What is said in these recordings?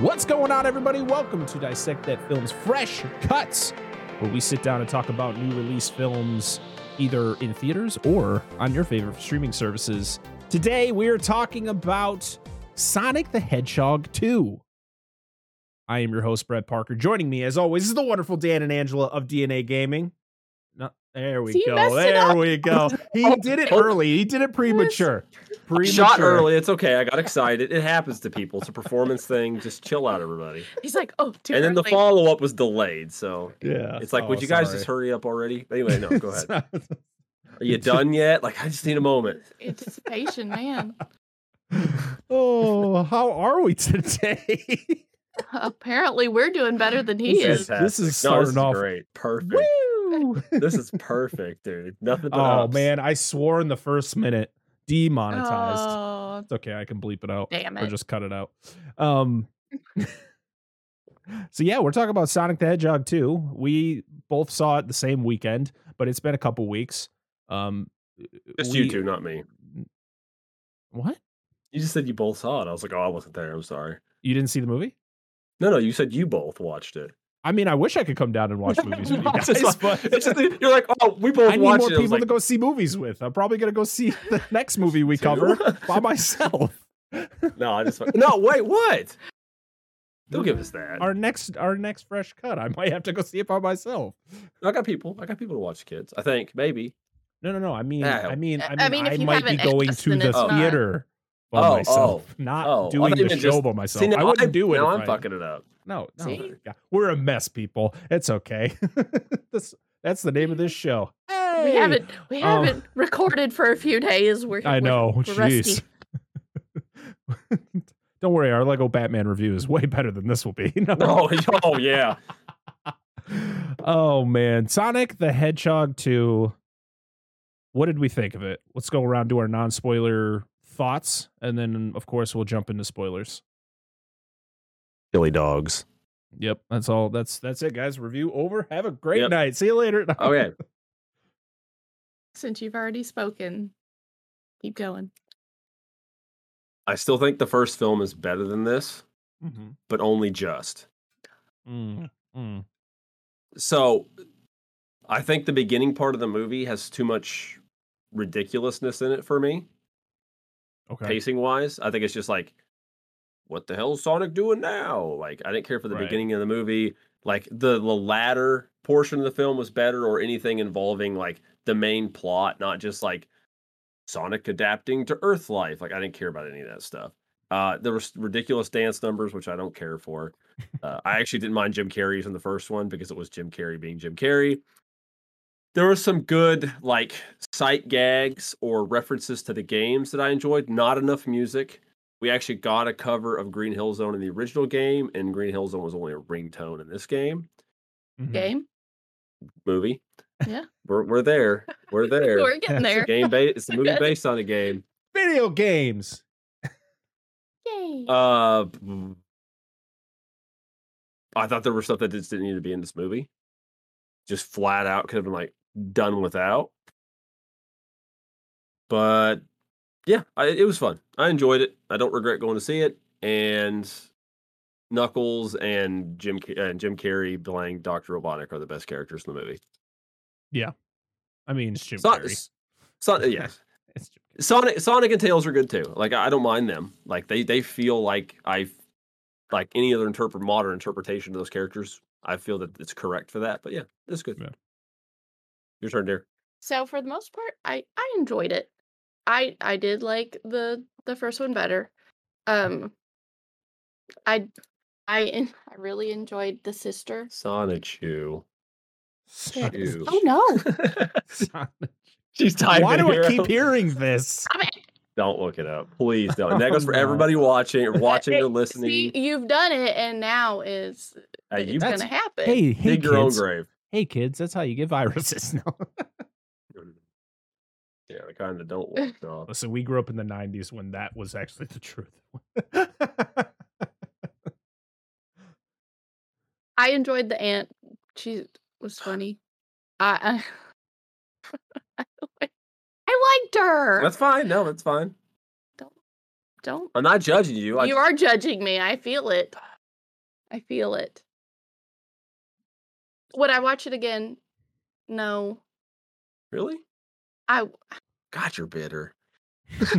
What's going on, everybody? Welcome to Dissect That Film's Fresh Cuts, where we sit down and talk about new release films either in theaters or on your favorite streaming services. Today, we are talking about Sonic the Hedgehog 2. I am your host, Brett Parker. Joining me, as always, is the wonderful Dan and Angela of DNA Gaming. No, there we See, go. There we go. He did it oh. early. He did it premature. Premature. Shot early. It's okay. I got excited. It happens to people. It's a performance thing. Just chill out, everybody. He's like, oh, too and then the follow up was delayed. So Yeah. it's like, Oh, would you guys sorry. just hurry up already? Anyway, no, go ahead. Are you done yet? Like, I just need a moment. Anticipation, man. oh, how are we today? Apparently, we're doing better than he This is. is- this is No, starting off- great. Perfect. Woo! this is perfect, dude. Nothing but oh ups. man, I swore in the first minute demonetized. Oh, It's okay, I can bleep it out damn or just cut it out. Um So yeah, we're talking about Sonic the Hedgehog 2. We both saw it the same weekend, but it's been a couple weeks. Um Just we- you two, not me. What? You just said you both saw it. I was like, oh, I wasn't there. I'm sorry. You didn't see the movie? No, no, you said you both watched it. I mean, I wish I could come down and watch movies with you It's guys, just but like- it's just that you're like, oh, we both I need watched more it. I was people to go see movies with. I'm probably gonna go see the next movie we cover by myself. no, I just no. Wait, what? Don't give us that. Our next, our next fresh cut. I might have to go see it by myself. I got people. I got people to watch kids. I think maybe. No, no, no. I mean, Yeah. I mean, I I mean, I, mean, if might be going to the theater. not- theater by Oh, myself, not oh. I doing thought you the show just- by myself. See, now I wouldn't I'm, do it. Now I'm I- fucking it up. No, no, See? yeah. we're a mess, people. It's okay. this, that's the name of this show. we haven't we Um, haven't recorded for a few days. We're I we're- know. We're, Jeez. rusty. Don't worry, our Lego Batman review is way better than this will be. No. Oh, oh yeah. oh man, Sonic the Hedgehog 2. What did we think of it? Let's go around to our non-spoiler thoughts and then of course we'll jump into spoilers. Silly dogs. Yep, that's all. That's that's it guys. Review over. Have a great Yep. night. See you later. Okay. Since you've already spoken, keep going. I still think the first film is better than this, Mhm. but only just. Mm, mm. So, I think the beginning part of the movie has too much ridiculousness in it for me, Okay. pacing wise. I think it's just like, what the hell is Sonic doing now? Like, I didn't care for the Right. beginning of the movie. Like the the latter portion of the film was better, or anything involving like the main plot, not just like Sonic adapting to Earth life. Like, I didn't care about any of that stuff. Uh, there was ridiculous dance numbers, which I don't care for. Uh, I actually didn't mind Jim Carrey's in the first one because it was Jim Carrey being Jim Carrey. There were some good like sight gags or references to the games that I enjoyed. Not enough music. We actually got a cover of Green Hill Zone in the original game, and Green Hill Zone was only a ringtone in this game Mhm. Game. movie. Yeah. We're we're there. We're there. We're getting It's a there. game based. It's a movie based on a game. Video games. Yay. Uh, I thought there were stuff that just didn't need to be in this movie. Just flat out could have been like done without. But yeah, I, it was fun. I enjoyed it. I don't regret going to see it. And Knuckles and Jim and Jim Carrey playing Doctor Robotnik are the best characters in the movie. Yeah, I mean, it's Jim Son- Carrey. Son- yes, It's Jim Carrey. Sonic Sonic and Tails are good too. Like I I don't mind them. Like they they feel like I like any other interpret modern interpretation of those characters. I feel that it's correct for that. But yeah, it's good. Yeah. Your turn, dear. So for the most part, I I enjoyed it. I I did like the the first one better. Um, I I I really enjoyed the sister. Sonic Chew. Sonic. Chew. Oh no! She's typing. Why do I keep hearing this? Stop it. Don't look it up, please. Don't. And that goes for No. everybody watching, or watching or listening. See, you've done it, and now is Hey, it's you That's- gonna happen. Hey, hey, dig your own grave. Hey, kids. That's how you get viruses. No. Yeah, the kind that don't walk off. Listen, we grew up in the '90s when that was actually the truth. I enjoyed the aunt. She was funny. I I, I liked her. That's fine. No, that's fine. Don't don't. I'm not judging you. I you are judging me. I feel it. I feel it. Would I watch it again? No. Really? I God, you're bitter.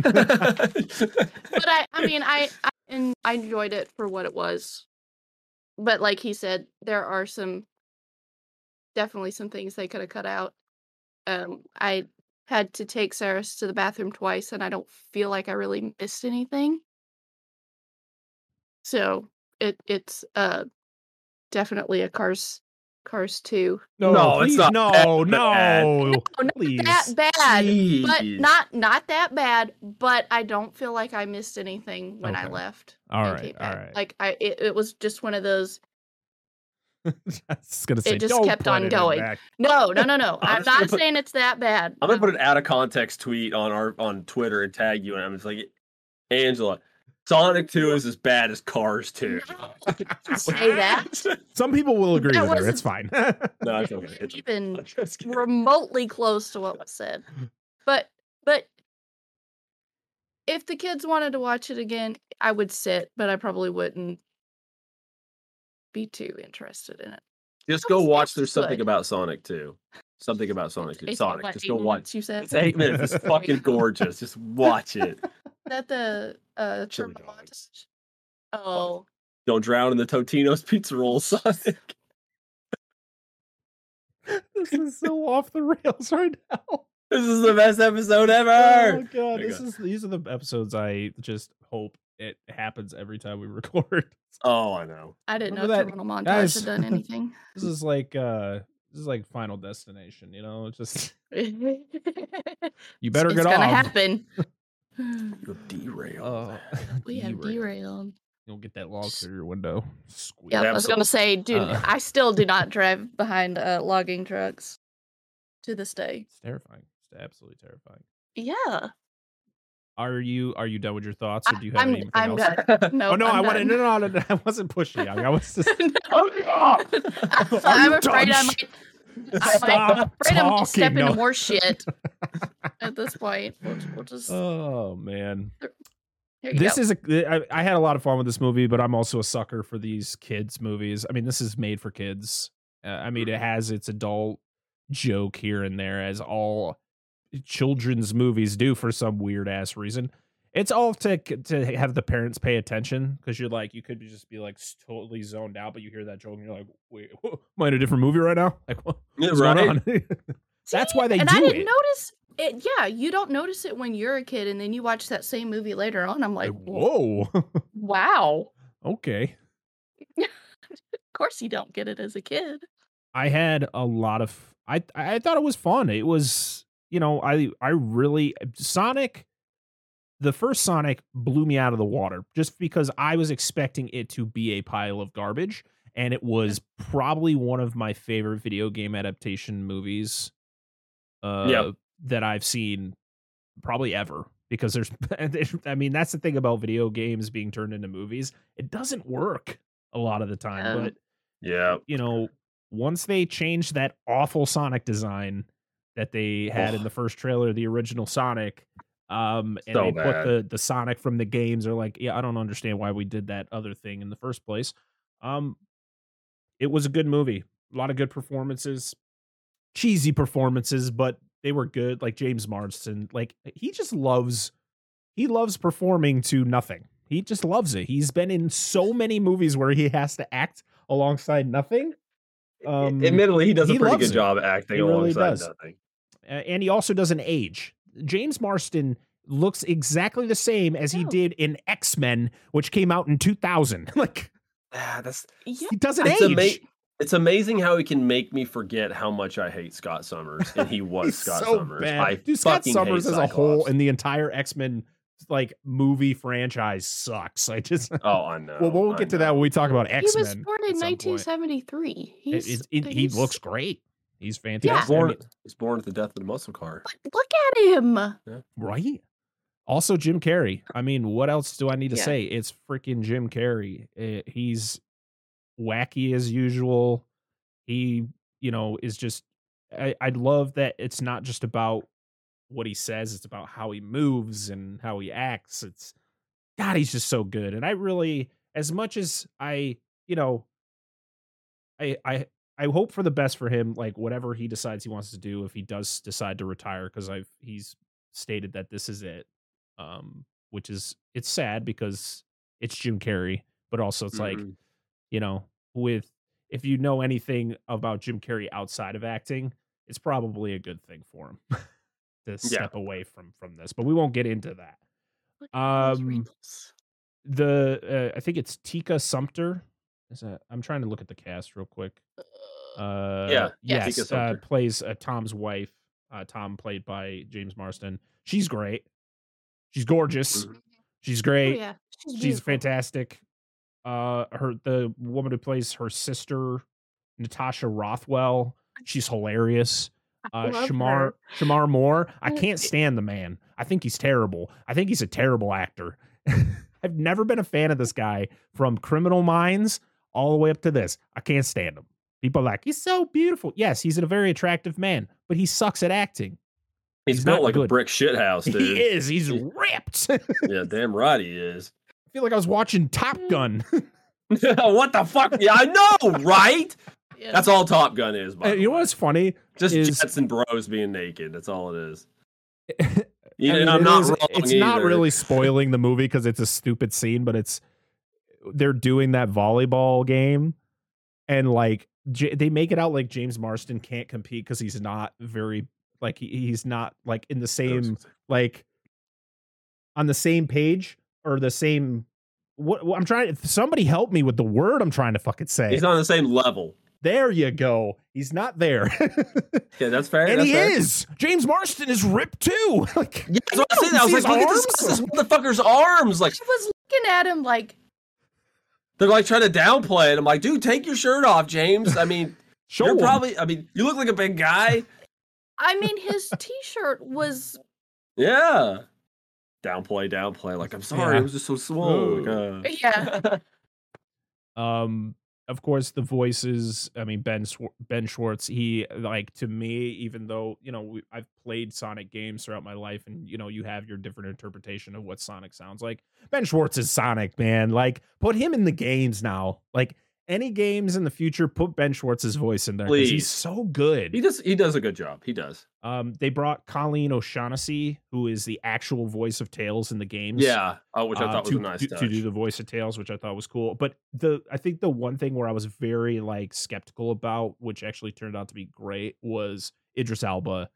but I I mean I I, and I enjoyed it for what it was. But like he said, there are some definitely some things they could have cut out. Um I had to take Saris to the bathroom twice and I don't feel like I really missed anything. So it it's uh definitely a Cars Cars 2. No, No, it's not no, that no, bad. No, not please. that bad. But not not that bad, but I don't feel like I missed anything when I left. All and right, came all back. right. Like I it, it was just one of those I was gonna say, it just "Don't kept on going. No, no, no, no. I'm I'm not put- saying it's that bad. I'm gonna put an out of context tweet on our on Twitter and tag you, and I'm just like, Angela, Sonic 2 is as bad as Cars 2. say that. Some people will agree That with her. It's fine. no, it's okay. It's even I'm just remotely close to what was said. But but if the kids wanted to watch it again, I would sit, but I probably wouldn't be too interested in it. Just go watch. was There's something about Sonic 2. Something about Sonic 2. It's Sonic. what, Just go watch. minutes, You said It's eight minutes. It's fucking gorgeous. Just watch it. that the uh Chili terminal dogs. montage? Oh, Don't drown in the Totino's pizza roll, Sonic. this is so off the rails right now. This is the best episode ever. Oh ever. god, this go. is these are the episodes I just hope it happens every time we record. Oh, I know. I didn't know Remember that- terminal montage guys- had done anything. This is like uh this is like Final Destination, you know. It's just you you better it's get gonna off. happen. You're derailed. Oh, we have derailed. You'll get that log through your window. Squeak. Yeah, I was gonna say, dude, Uh. I still do not drive behind uh, logging trucks to this day. It's terrifying. It's absolutely terrifying. Yeah, Are you are you done with your thoughts, or do you have I'm anything I'm else? done. No, oh no, I'm I wanted done. no, no, no, no, I wasn't pushing. I, I was just Oh, God. I'm, Are you afraid I might. Stop might, afraid I might step talking, into more shit at this point. We'll, we'll just Oh man. This go. is a I, I had a lot of fun with this movie, but I'm also a sucker for these kids movies. I mean, this is made for kids. Uh, I mean, it has its adult joke here and there as all children's movies do for some weird ass reason. It's all to to have the parents pay attention because you're like you could be- just be like totally zoned out, but you hear that joke and you're like, wait, am I in a different movie right now? Like, what, Yeah, what's right. going on? That's why they and do I didn't it. notice it. Yeah, you don't notice it when you're a kid, and then you watch that same movie later on. I'm like, Like, whoa, wow. okay. Of course, you don't get it as a kid. I had a lot of I I thought it was fun. It was you know I I really Sonic the first Sonic blew me out of the water just because I was expecting it to be a pile of garbage and it was probably one of my favorite video game adaptation movies uh that I've seen probably ever because there's I mean that's the thing about video games being turned into movies it doesn't work a lot of the time Yeah. but Yeah. you know, once they changed that awful Sonic design that they had in the first trailer, the original Sonic, um, and So they bad. put the the Sonic from the games are like, yeah, I don't understand why we did that other thing in the first place. Um, it was a good movie, a lot of good performances, cheesy performances, but they were good. Like James Marsden, like he just loves he loves performing to nothing. He just loves it. He's been in so many movies where he has to act alongside nothing. Um, Admittedly, he does a he pretty good it. job acting He really alongside does. nothing. uh, and he also doesn't age. James Marsden looks exactly the same as he did in X Men, which came out in 2000. like Ah, that's Yeah. he doesn't it's, age. ama- it's amazing how he can make me forget how much I hate Scott Summers, and he was Scott so Summers. bad. I Dude, Scott Summers hate as a whole Cyclops. in the entire X Men like movie franchise sucks. I just Oh, I know. well, we'll I get to that when we talk about X Men. He was born in 1973. He's, It, it, he he's- looks great. He's He fantastic. was I born. mean, He's born at the death of the muscle car. But look at him. right? Also, Jim Carrey. I mean, what else do I need to Yeah. say? It's freaking Jim Carrey. Eh, he's wacky as usual. He, you know, is just. I, I love that it's not just about what he says; it's about how he moves and how he acts. It's God, he's just so good. And I really, as much as I you know, I I I hope for the best for him. Like whatever he decides he wants to do, if he does decide to retire, because I've he's stated that this is it. Um, which is it's sad because it's Jim Carrey, but also it's like Mhm. you know with if you know anything about Jim Carrey outside of acting, it's probably a good thing for him to step away from from this. But we won't get into that. Look at all those Um. The uh, I think it's Tika Sumpter. Is that I'm trying to look at the cast real quick. Uh, Yeah, yeah, yes, uh, plays uh, Tom's wife. Uh, Tom played by James Marsden. She's great. She's gorgeous. Mhm. She's Oh, great. yeah. She's, She's fantastic. Uh, her the woman who plays her sister, Natasha Rothwell. She's hilarious. Uh, Shemar her. Shemar Moore. I Uh, can't stand the man. I think he's terrible. I think he's a terrible actor. I've never been a fan of this guy from Criminal Minds all the way up to this. I can't stand him. People are like he's so beautiful. Yes, he's a very attractive man, but he sucks at acting. He's, He's built not like a good. brick shithouse, dude. He is. He's ripped. Yeah, damn right he is. I feel like I was watching Top Gun. what the fuck? Yeah, I know, right? Yeah. That's all Top Gun is. By Uh, you know what's funny? Just is- Jets and bros being naked. That's all it is. I mean, I'm it not is-. It's not really spoiling the movie because it's a stupid scene, but it's they're doing that volleyball game, and like J- they make it out like James Marsden can't compete because he's not very like he, he's not like in the same like on the same page or the same. What, what I'm trying. Somebody help me with the word I'm trying to fucking say. He's on the same level. there you go. He's not there, Yeah, that's fair. and that's he fair. is. James Marsden is ripped too. like Yeah, that's what I said. I was like, his look at this, this motherfucker's arms. Like I was looking at him like, they're like trying to downplay it. I'm like, dude, take your shirt off, James. I mean, Show you're him. probably. I mean, you look like a big guy. I mean, his T-shirt was. Yeah. Downplay, downplay. Like, I'm sorry, Yeah. it was just so small. Like, uh, Yeah. um of course the voices i mean ben ben schwartz he like to me even though you know we, i've played sonic games throughout my life and you know you have your different interpretation of what sonic sounds like ben schwartz is sonic man. Like put him in the games now. Like any games in the future put ben schwartz's voice in there 'cause Please. he's so good he does. He does a good job. He does. um they brought colleen o'shaughnessy who is the actual voice of tails in the games Yeah. Oh, which I uh, thought was to, a nice to, touch. to do the voice of Tails, which I thought was cool. But the I think the one thing where I was very like skeptical about, which actually turned out to be great, was Idris Elba.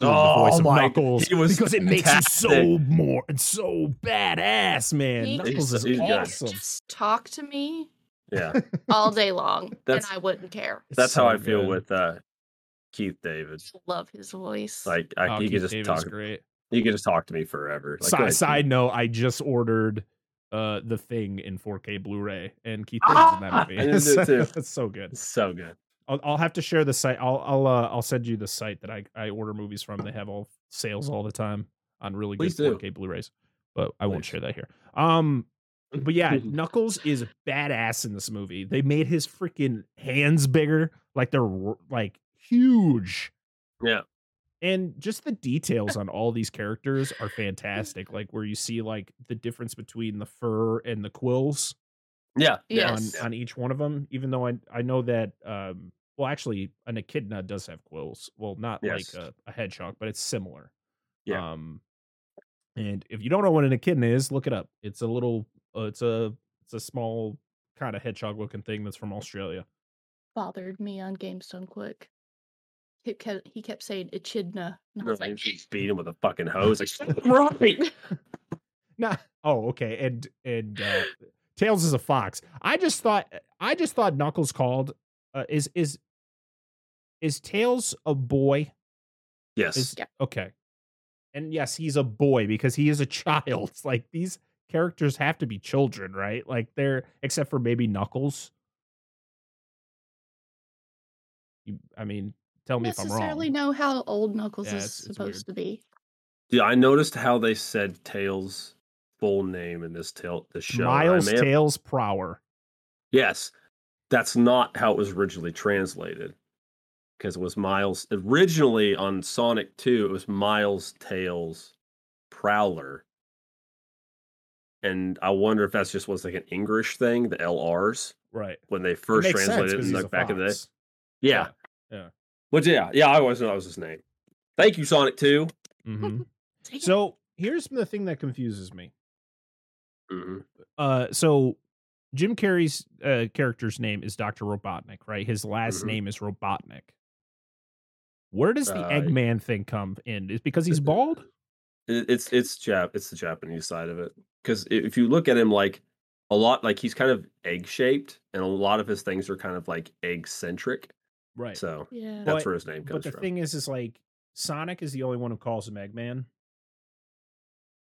Oh the voice of my- Knuckles he was because it makes him so more and so badass, man. He- Knuckles is He's- he's good. awesome. Just talk to me yeah. all day long, and I wouldn't care. It's That's how so I feel good. with uh, Keith David. Love his voice. Like, I, Oh, he Keith could just David's talk. great. He could just talk to me forever. Like, side, ahead, side note, I just ordered uh the thing in 4K Blu-ray, and Keith David's in that movie. I did So- too. it's so good. It's so good. I'll, I'll have to share the site. I'll I'll uh, I'll send you the site that I, I order movies from. They have all sales all the time on really good Please do. 4K Blu-rays, but I won't share that here. Um, but yeah, Knuckles is badass in this movie. They made his freaking hands bigger, like they're like huge, Yeah. and just the details on all these characters are fantastic. Like where you see like the difference between the fur and the quills Yeah. yeah, Yes. on on each one of them. Even though I I know that um well actually an echidna does have quills. Well, not Yes. like a, a hedgehog, but it's similar. Yeah. Um, and if you don't know what an echidna is, look it up. It's a little uh, it's a it's a small kind of hedgehog looking thing that's from Australia. bothered me on Games Done Quick. He kept, he kept saying echidna. And I No, was like, beat him with a fucking hose. Like, right. Nah. Oh, okay. And and uh, Tails is a fox. I just thought I just thought Knuckles called uh, is is is Tails a boy? Yes. Is Yeah. okay. And yes, he's a boy because he is a child. It's like these characters have to be children, right? Like they're except for maybe Knuckles. You, I mean, tell me if I'm wrong. necessarily know how old Knuckles Yeah, is it's- it's supposed to be. Yeah, I noticed how they said Tails' full name in this tail the show. Miles have- Tails Prower. Yes, that's not how it was originally translated. Because it was Miles originally on Sonic 2, it was Miles Tails Prowler. And I wonder if that's just was like an English thing, the LRs Right. when they first makes sense translated it 'cause in he's the a back in the day. fox. Yeah. Yeah. But yeah, yeah, I always knew that was his name. Thank you, Sonic 2. Mhm. So here's the thing that confuses me. hmm Uh, so Jim Carrey's uh, character's name is Doctor Robotnik, right? His last Mhm. name is Robotnik. Where does the Uh, Eggman thing come in? Is because he's bald? It's it's Jap it's the Japanese side of it because if you look at him like a lot like he's kind of egg shaped and a lot of his things are kind of like egg centric. Right. So yeah. that's But- where his name comes from. but the from. thing is, is like Sonic is the only one who calls him Eggman,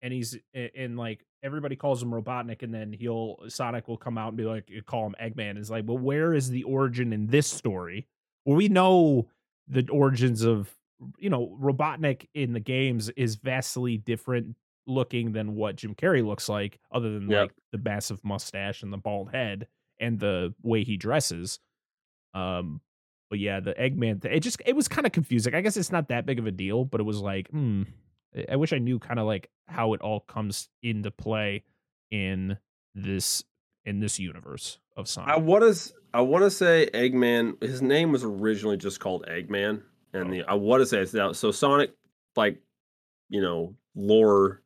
and he's a- and like everybody calls him Robotnik, and then he'll Sonic will come out and be like, call him Eggman." It's like, well, where is the origin in this story? Well, we know the origins of you know Robotnik in the games is vastly different looking than what Jim Carrey looks like, other than Yep. like the massive mustache and the bald head and the way he dresses. Um, but yeah, the Eggman, th- it just it was kind of confusing. I guess it's not that big of a deal, but it was like, hmm. I- wish I knew kind of like how it all comes into play in this in this universe of Sonic. I want to I want to say Eggman. His name was originally just called Eggman, and Oh. the I want to say it's now so Sonic like you know lore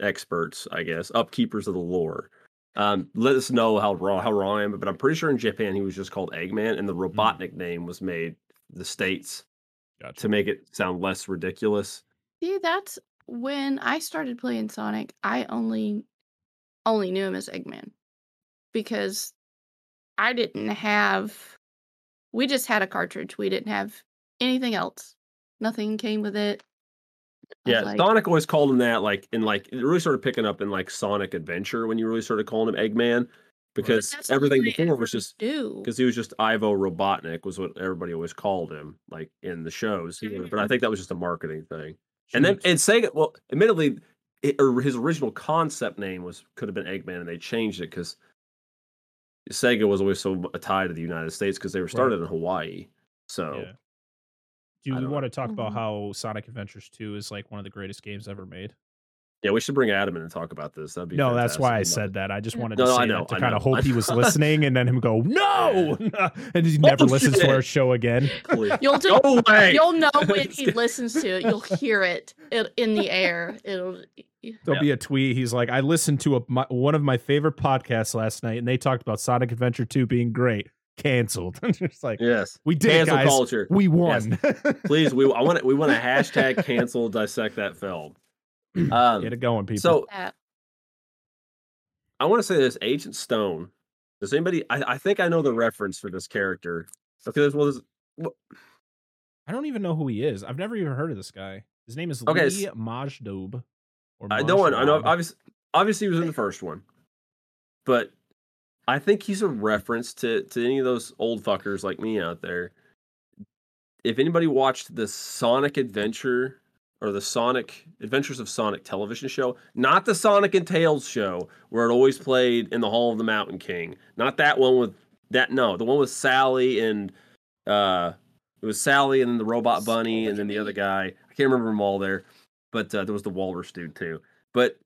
experts, I guess, upkeepers of the lore. Um, let us know how wrong how wrong I am, but I'm pretty sure in Japan he was just called Eggman, and the Robotnik name was made the states Gotcha. to make it sound less ridiculous. See, that's when I started playing Sonic. I only only knew him as Eggman because I didn't have. We just had a cartridge. We didn't have anything else. Nothing came with it. Yeah, like, Sonic always called him that. Like in like it really started picking up in like Sonic Adventure when you really started calling him Eggman because everything before was just because he was just Ivo Robotnik was what everybody always called him like in the shows. But I think that was just a marketing thing. And then and Sega, well, admittedly, it, or his original concept name was could have been Eggman, and they changed it because Sega was always so tied to the United States because they were started in Hawaii. So Yeah. Do I we don't want to talk about Mhm. how Sonic Adventures 2 is like one of the greatest games ever made? yeah, we should bring Adam in and talk about this. That'd be No, that's why I said that. I just wanted No, to no, say I know, that to I kind know, of hope he was listening and then him go, no! and he never listens to our show again. Please. You'll just, Go away. you'll know when he listens to it. You'll hear it, it in the air. It'll. There'll Yeah. be a tweet. He's like, I listened to a, my, one of my favorite podcasts last night, and they talked about Sonic Adventure 2 being great. Canceled. Just like, Yes. we did Cancel guys. culture. We won. Please, we I want we want to hashtag cancel dissect that film. Um, Get it going, people. so I want to say this Agent Stone. Does anybody? I, I think I know the reference for this character. Because well, this, I don't even know who he is. I've never even heard of this guy. His name is Okay, Lee s- Majdoub. Or I know. I know. Obviously, obviously, he was in the first one, but I think he's a reference to to any of those old fuckers like me out there. If anybody watched the Sonic Adventure or the Sonic Adventures of Sonic television show, not the Sonic and Tails show where it always played in the Hall of the Mountain King, not that one with that. No, the one with Sally and uh, it was Sally and then the Robot Bunny and then the other guy. I can't remember them all there, but uh, there was the Walrus dude too. But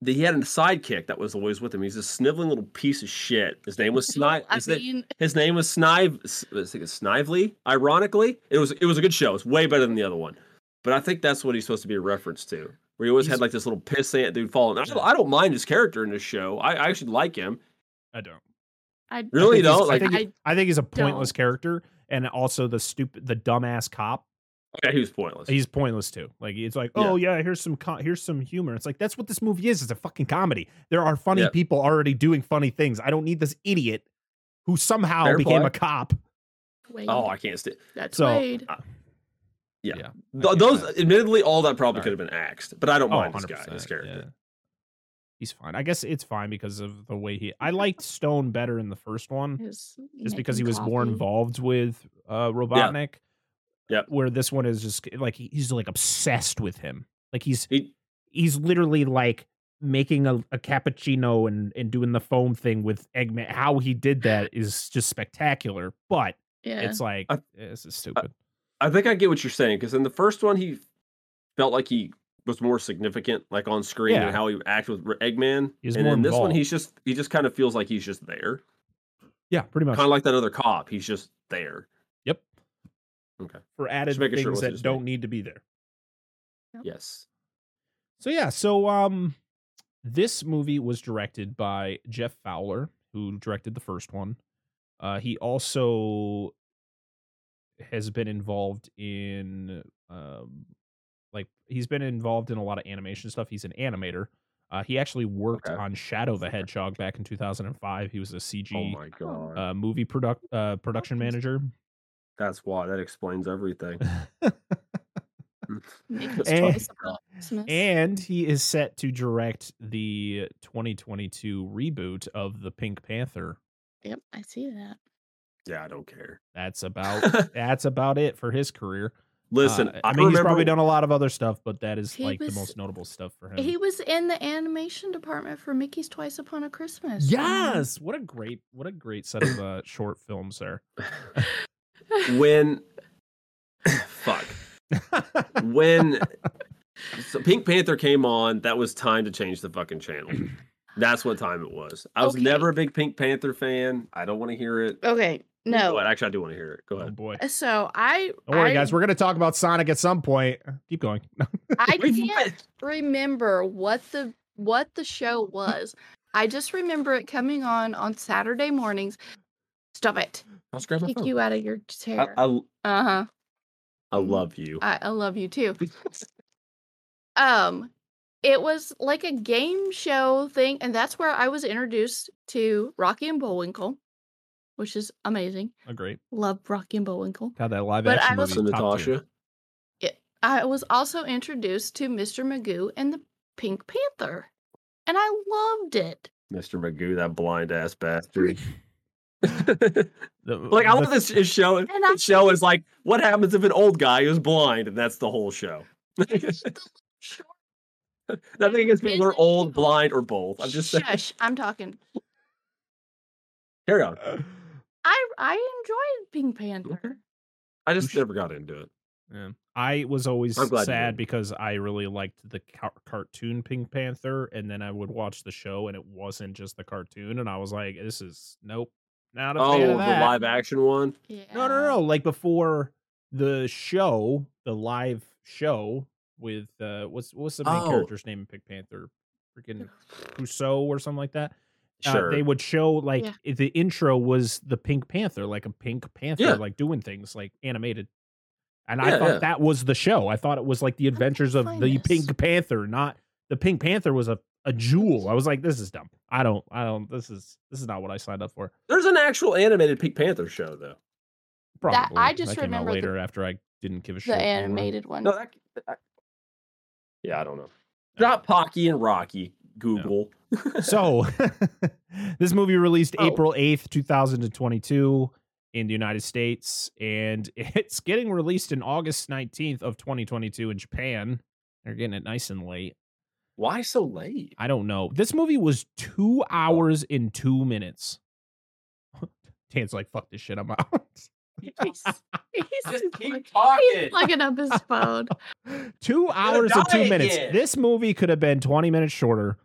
the, he had a sidekick that was always with him. He's a sniveling little piece of shit. His name was Snive. I His, na- mean, his name was Snive. S- I think it's Snively. Ironically, it was it was a good show. It's way better than the other one. But I think that's what he's supposed to be a reference to. Where he always He's- had like this little pissant dude falling. I don't, I don't mind his character in this show. I, I actually like him. I don't. I Really I don't? I think, I I think he's a pointless don't. character, and also the stupid, the dumbass cop. Okay, he was pointless. He's pointless too. Like it's like, oh yeah, here's some co- here's some humor. It's like that's what this movie is. It's a fucking comedy. There are funny Yeah. people already doing funny things. I don't need this idiot who somehow Fair became play. a cop. Wade. oh, I can't stand. That's So, Wade. Yeah. Yeah, Th- those, stand- admittedly, all that probably Sorry. could have been axed, but I don't Oh, mind this guy, this character. yeah. He's fine. I guess it's fine because of the way he. I liked Stone better in the first one. Just because he making was more involved with uh Robotnik. Yep. Where this one is just like he's like obsessed with him. Like he's He, he's literally like making a, a cappuccino and and doing the foam thing with Eggman. How he did that is just spectacular. But Yeah. it's like I- this is stupid. I think I get what you're saying because in the first one he felt like he was more significant, like on screen, Yeah. and how he acted with Eggman. He was and more in this one, he's just he just kind of feels like he's just there, Yeah, pretty much. kind of like that other cop. He's just there. Yep. Okay. For added Just making sure things that don't need to be there. Yep. Yes. So yeah, so um this movie was directed by Jeff Fowler, who directed the first one. Uh he also has been involved in um like he's been involved in a lot of animation stuff. He's an animator. Uh he actually worked Okay. on Shadow the Hedgehog back in 2005. He was a CG Oh my god. uh movie product uh production manager. That's why that explains everything. And- Choice about Christmas. And he is set to direct the 2022 reboot of the Pink Panther. Yep, I see that. yeah, I don't care. That's about that's about it for his career. Listen, Uh, I, I mean, he's probably done a lot of other stuff, but that is He like the most notable stuff for him. He was in the animation department for Mickey's Twice Upon a Christmas. Um, yes, what a great what a great set of uh, short films there. When fuck when so Pink Panther came on, that was time to change the fucking channel. That's what time it was. I was Okay. never a big Pink Panther fan. I don't want to hear it. okay, Go no. ahead. Actually, I do want to hear it. Go oh ahead. boy. Uh, so I Don't worry, I, guys. We're gonna talk about Sonic at some point. Keep going. I can't remember what the what the show was. I just remember it coming on on Saturday mornings. Stop it! I'll grab my Kick phone. you out of your chair. I, Uh huh. I love you. I, I love you too. um, it was like a game show thing, and that's where I was introduced to Rocky and Bullwinkle, which is amazing. oh, great. Love Rocky and Bullwinkle. God, that live But action I was- movie. So is top tier. Natasha. I was also introduced to Mr. Magoo and the Pink Panther, and I loved it. Mr. Magoo, that blind ass bastard. The- like I the- love this show. And I His show is like, what happens if an old guy is blind, and that's the whole show. Nothing against people who are old, blind, or both. I'm just saying. Shush, I'm talking. Carry on. I I enjoyed Pink Panther. I just never got into it. Yeah. I was always I'm glad you sad because I really liked the car- cartoon Pink Panther, and then I would watch the show, and it wasn't just the cartoon, and I was like, "This is nope, not a Oh, fan the of that." live action one. Yeah. No, no, no. Like before the show, the live show with uh, what's what's the main Oh. character's name in Pink Panther? Freaking Crusoe or something like that. Uh, Sure. they would show like Yeah. the intro was the Pink Panther, like a Pink Panther, Yeah. like doing things like animated. And I thought yeah. that was the show. I thought it was like the adventures of the. Pink Panther, not the Pink Panther was a, a jewel. I was like, this is dumb. I don't, I don't. This is this is not what I signed up for. There's an actual animated Pink Panther show though. Probably. I just came out remember the- later after I didn't give a shit. The anymore. animated one. No, that. that- yeah, I don't know. Not Pocky and Rocky. Google. so this movie released Oh. April 8th, 2022 in the United States and it's getting released in August 19th of 2022 in Japan. They're getting it nice and late. Why so late? I don't know. This movie was 2 hours and 2 minutes. Dan's like fuck this shit I'm out. He's, he's, Just keep like- talking. he's plugging up his phone. two hours and two minutes. again. This movie could have been 20 minutes shorter.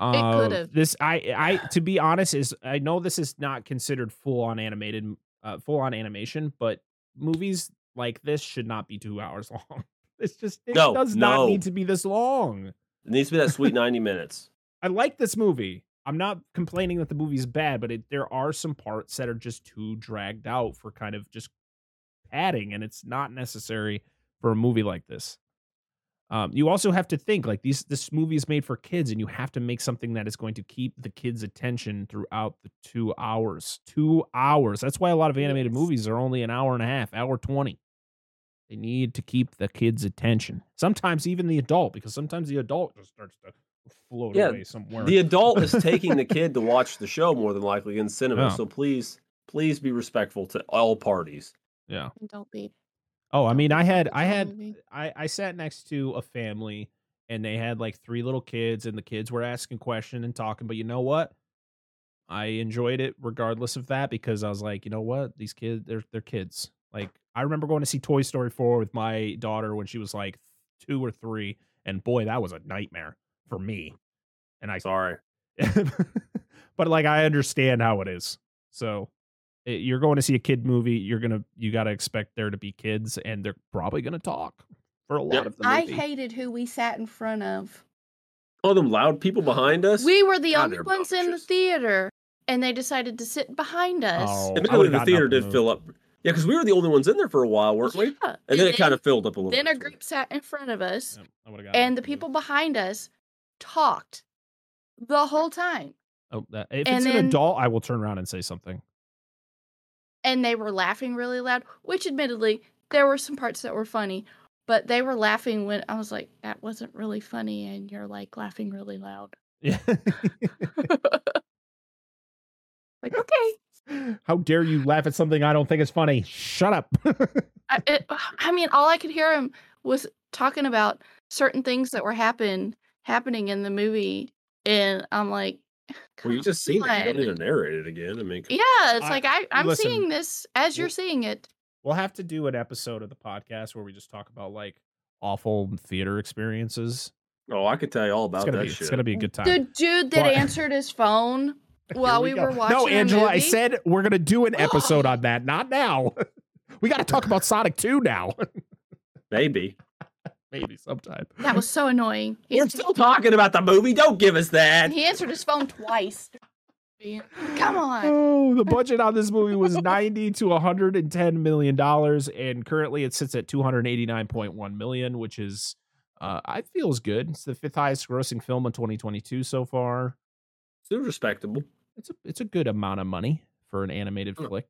Uh, could've. This I I to be honest is I know this is not considered full on animated uh, full on animation, but movies like this should not be two hours long. It's just it No, does not need to be this long. It needs to be that sweet 90 minutes. I like this movie. I'm not complaining that the movie's bad, but it, there are some parts that are just too dragged out for kind of just padding, and it's not necessary for a movie like this. Um, you also have to think like these. This movie is made for kids, and you have to make something that is going to keep the kids' attention throughout the two hours. Two hours. That's why a lot of animated movies are only an hour and a half, hour twenty. They need to keep the kids' attention. Sometimes even the adult, because sometimes the adult just starts to float Yeah, away somewhere. The adult is taking the kid to watch the show more than likely in cinema. Yeah. So please, please be respectful to all parties. yeah. Don't be. Oh, I mean, I had, I had. I, I sat next to a family, and they had like three little kids, and the kids were asking questions and talking. But you know what? I enjoyed it regardless of that because I was like, you know what? These kids, they're they're kids. Like I remember going to see Toy Story four with my daughter when she was like two or three, and boy, that was a nightmare for me. And I Sorry. but like I understand how it is. So eh, you're going to see a kid movie, you're gonna you got to expect there to be kids, and they're probably gonna talk for a lot Yep. of the I hated who we sat in front of. All them loud people behind us. We were the God, only they're ones in the theater, and they decided to sit behind us. Oh, Admittedly, the theater up and did fill up. Yeah, because we were the only ones in there for a while, weren't we? Yeah, And then it kind of filled up a little. then bit a group sat in front of us, Yep, I would've and the people behind us talked the whole time, Oh, that, if and it's an adult, I will turn around and say something. and they were laughing really loud. Which, admittedly, there were some parts that were funny, but they were laughing when I was like, "That wasn't really funny," and you're like laughing really loud. Yeah. Like, okay. How dare you laugh at something I don't think is funny? Shut up. I, it, I mean, all I could hear him was talking about certain things that were happen happening in the movie, and I'm like, Well, you just seen it. You don't on." need to narrate it again. I mean, Yeah, it's I- like I, I'm listen, seeing this as you're w- seeing it. we'll have to do an episode of the podcast where we just talk about like awful theater experiences. oh, I could tell you all about gonna that be shit. it's gonna be a good time. The dude that But- answered his phone while Here we, were watching. No, a Angela, I said we're gonna do an episode on that. Not now. we got to talk about Sonic 2 now. Maybe. Maybe sometime. that was so annoying. He, We're still talking about the movie. Don't give us that. he answered his phone twice. Come on. Oh, the budget on this movie was 90 to 110 million dollars and currently it sits at 289.1 million, which is uh I feel is good. It's the fifth highest grossing film in 2022 so far. Still respectable. It's a it's a good amount of money for an animated Mm. flick.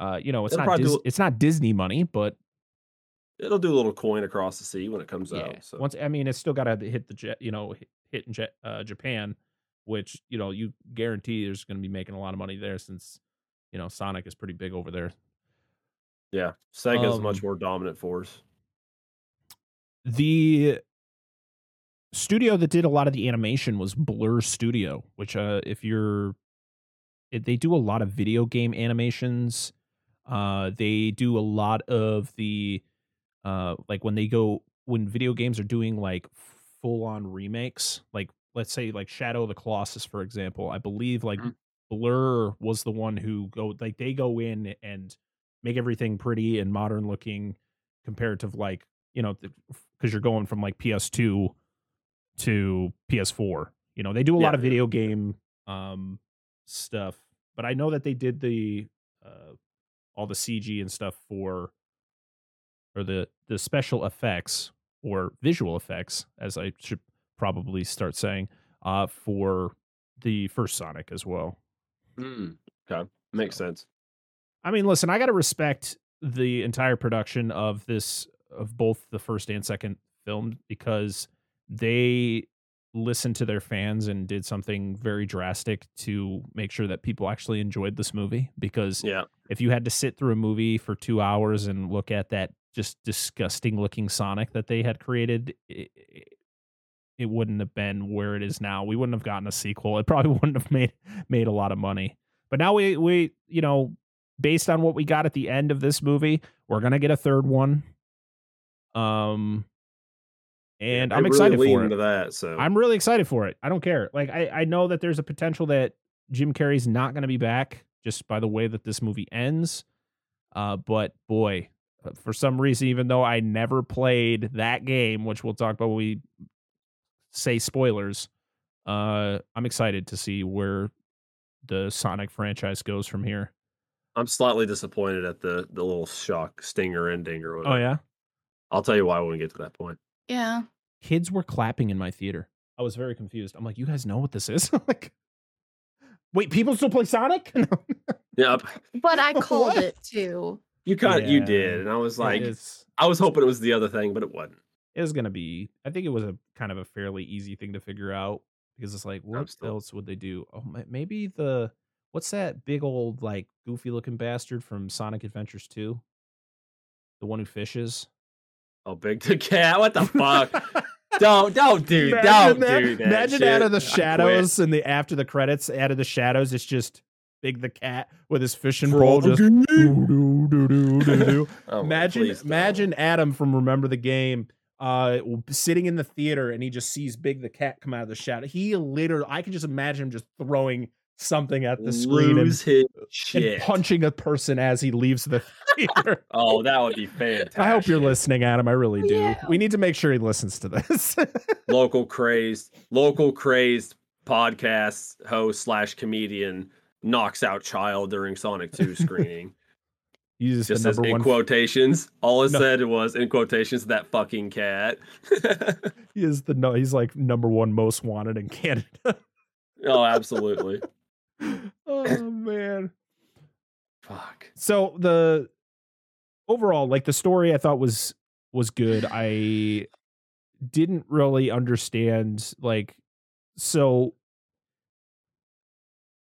Uh, you know, it's It'll not Dis- do- it's not Disney money, but It'll do a little coin across the sea when it comes yeah. out. So Once I mean, it's still got to hit the jet, you know, hit, in jet, uh, Japan, which you know you guarantee there's going to be making a lot of money there since you know Sonic is pretty big over there. yeah, Sega's much Um, more dominant force. the studio that did a lot of the animation was Blur Studio, which uh if you're they do a lot of video game animations. Uh they do a lot of the uh like when they go when video games are doing like full on remakes, like let's say like Shadow of the Colossus for example. I believe like Mhm. Blur was the one who go like they go in and make everything pretty and modern looking compared to like you know because you're going from like PS2 to PS4. You know, they do a lot Yeah, of yeah. video game um stuff, but I know that they did the uh all the CG and stuff for or the the special effects or visual effects as I should probably start saying uh for the first Sonic as well. Mm, okay, makes So- sense. I mean, listen, I got to respect the entire production of this of both the first and second film because they listened to their fans and did something very drastic to make sure that people actually enjoyed this movie because Yeah, if you had to sit through a movie for 2 hours and look at that just disgusting looking Sonic that they had created it, it wouldn't have been where it is now. We wouldn't have gotten a sequel. It probably wouldn't have made made a lot of money. But now we we you know based on what we got at the end of this movie, we're gonna get a third one. Um, and They I'm excited lean for it. that. So I'm really excited for it. I don't care. Like I I know that there's a potential that Jim Carrey's not going to be back just by the way that this movie ends. Uh, but boy, uh, for some reason, even though I never played that game, which we'll talk about when we say spoilers, uh, I'm excited to see where the Sonic franchise goes from here. I'm slightly disappointed at the the little shock stinger ending or whatever. Oh yeah, I'll tell you why when we get to that point. Yeah. Kids were clapping in my theater. I was very confused. I'm like, you guys know what this is? like, wait, people still play Sonic? Yep, But I called What? it too. you kind of you did, and I was like, it's, I was hoping it was the other thing, but it wasn't. it was gonna be. I think it was a kind of a fairly easy thing to figure out because it's like, what still- else would they do? Oh, maybe the what's that big old like goofy looking bastard from Sonic Adventures Two? The one who fishes. Oh, big the cat. What the fuck? Don't don't do Imagine don't that. do that. Imagine out of the shadows and the after the credits, out of the shadows, it's just Big the cat with his fishing For pole just. the doo, doo, doo, doo, doo, doo. Oh, imagine imagine Adam from Remember the Game uh sitting in the theater and he just sees Big the cat come out of the shadow. He literally I can just imagine him just throwing something at the screen and, Lose his and punching a person as he leaves the theater. Oh, that would be fantastic. I hope you're listening, Adam. I really do. Yeah. We need to make sure he listens to this. Local crazed, local crazed podcast host slash comedian knocks out child during Sonic 2 screening. He's Just says number in one. quotations. All it No. said was in quotations that fucking cat. he is the no. He's like number one most wanted in Canada. oh, absolutely. oh man. Fuck. So the overall, like the story, I thought was was good. I didn't really understand like so.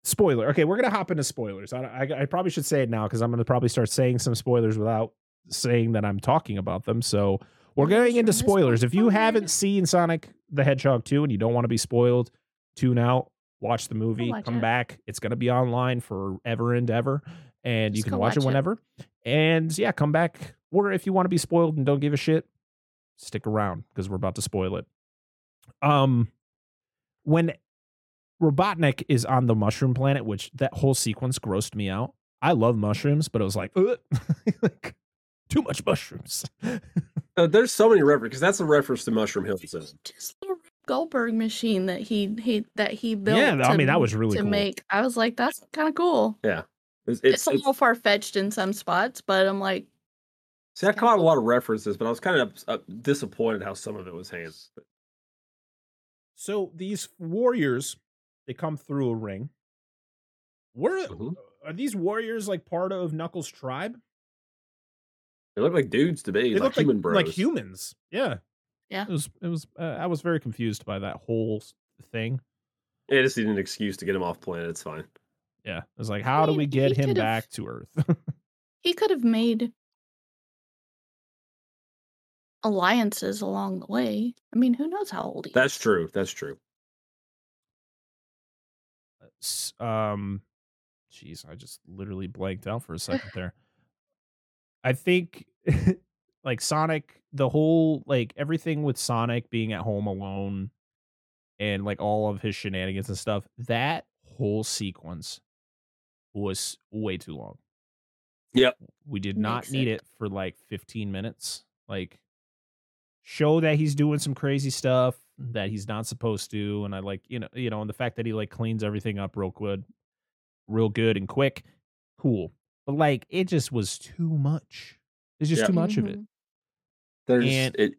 Spoiler. Okay, we're gonna hop into spoilers. I, I, I probably should say it now because I'm gonna probably start saying some spoilers without saying that I'm talking about them. So we're going into spoilers. If you haven't seen Sonic the Hedgehog 2 and you don't want to be spoiled, tune out, watch the movie, watch come it. back. It's going to be online forever and ever, and you can go watch, it watch it. whenever. And yeah, come back. Or if you want to be spoiled and don't give a shit, stick around because we're about to spoil it. Um, when Robotnik is on the mushroom planet, which that whole sequence grossed me out. I love mushrooms, but it was like, like too much mushrooms. Uh, there's so many references because that's a reference to Mushroom Hill. So. Just the Goldberg machine that he he that he built. Yeah, I mean, that was really to cool. make. I was like, that's kind of cool. It's, It's, it's, a little far fetched in some spots, but I'm like, see, I caught a lot of references, but I was kind of uh, disappointed how some of it was handled. So these warriors, they come through a ring. Were Mhm. are these warriors like part of Knuckles' tribe? They look like dudes to me, They like look human like, bros. like humans. Yeah. Yeah. It was. It was. Uh, I was very confused by that whole thing. They just need an excuse to get him off planet. It's fine. Yeah. It was like, how do mean, we get him back to Earth? he could have made alliances along the way. I mean, who knows how old he That's is? true. That's true. Um, jeez, I just literally blanked out for a second there. I think like Sonic, the whole like everything with Sonic being at home alone and like all of his shenanigans and stuff, that whole sequence was way too long. Yep. We did not Makes need it. it for like 15 minutes. Like show that he's doing some crazy stuff that he's not supposed to and I like, you know, you know, and the fact that he like cleans everything up real good, real good and quick, cool. But like it just was too much. It's just Yeah. too much of it. Mm-hmm. There's And- it.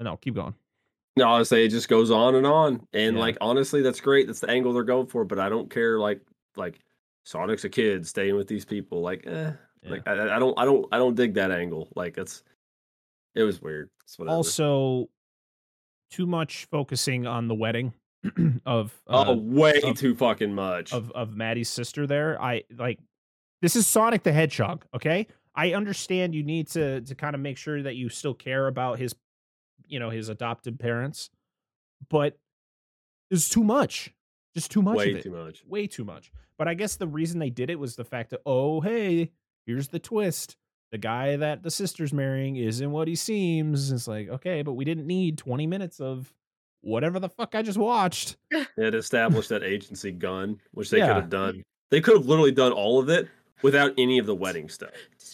No, keep going. No, I say it just goes on and on, and Yeah. like honestly, that's great. That's the angle they're going for. But I don't care. Like like Sonic's a kid staying with these people. Like eh, Yeah. like I, I don't I don't I don't dig that angle. Like it's it was weird. Also too much focusing on the wedding of uh, oh, way of- too fucking much. of of Maddie's sister there. I like this is Sonic the Hedgehog, okay? I understand you need to to kind of make sure that you still care about his you know, his adopted parents, but it's too much. Just too much way of it. too much. Way too much. But I guess the reason they did it was the fact that oh, hey, here's the twist. The guy that the sister's marrying isn't what he seems. It's like, okay, but we didn't need 20 minutes of whatever the fuck I just watched. It established that agency gun, which they Yeah. could have done. They could have literally done all of it without any of the wedding stuff.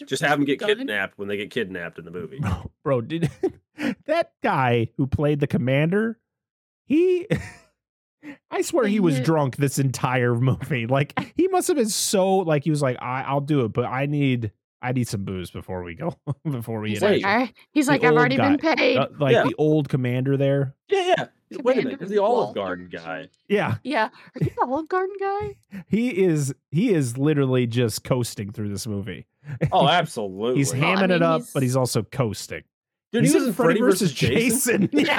Just have them get Gun? kidnapped when they get kidnapped in the movie. Bro, bro, did that guy who played the commander? He, I swear he was drunk this entire movie. Like he must have been so like he was like, I, I'll do it, but I need, I need some booze before we go, before we He's get like. I, he's The like, I've old already been paid. Uh, like Yeah. the old commander there. Yeah, yeah. Wait a minute, Commander there's the Olive Walter. Garden guy. Yeah, yeah, are you the Olive Garden guy? he is. He is literally just coasting through this movie. Oh, absolutely. He's Well, I hamming it up, he's- but he's also coasting. Dude, he's he was in in Freddy versus Jason. Yeah.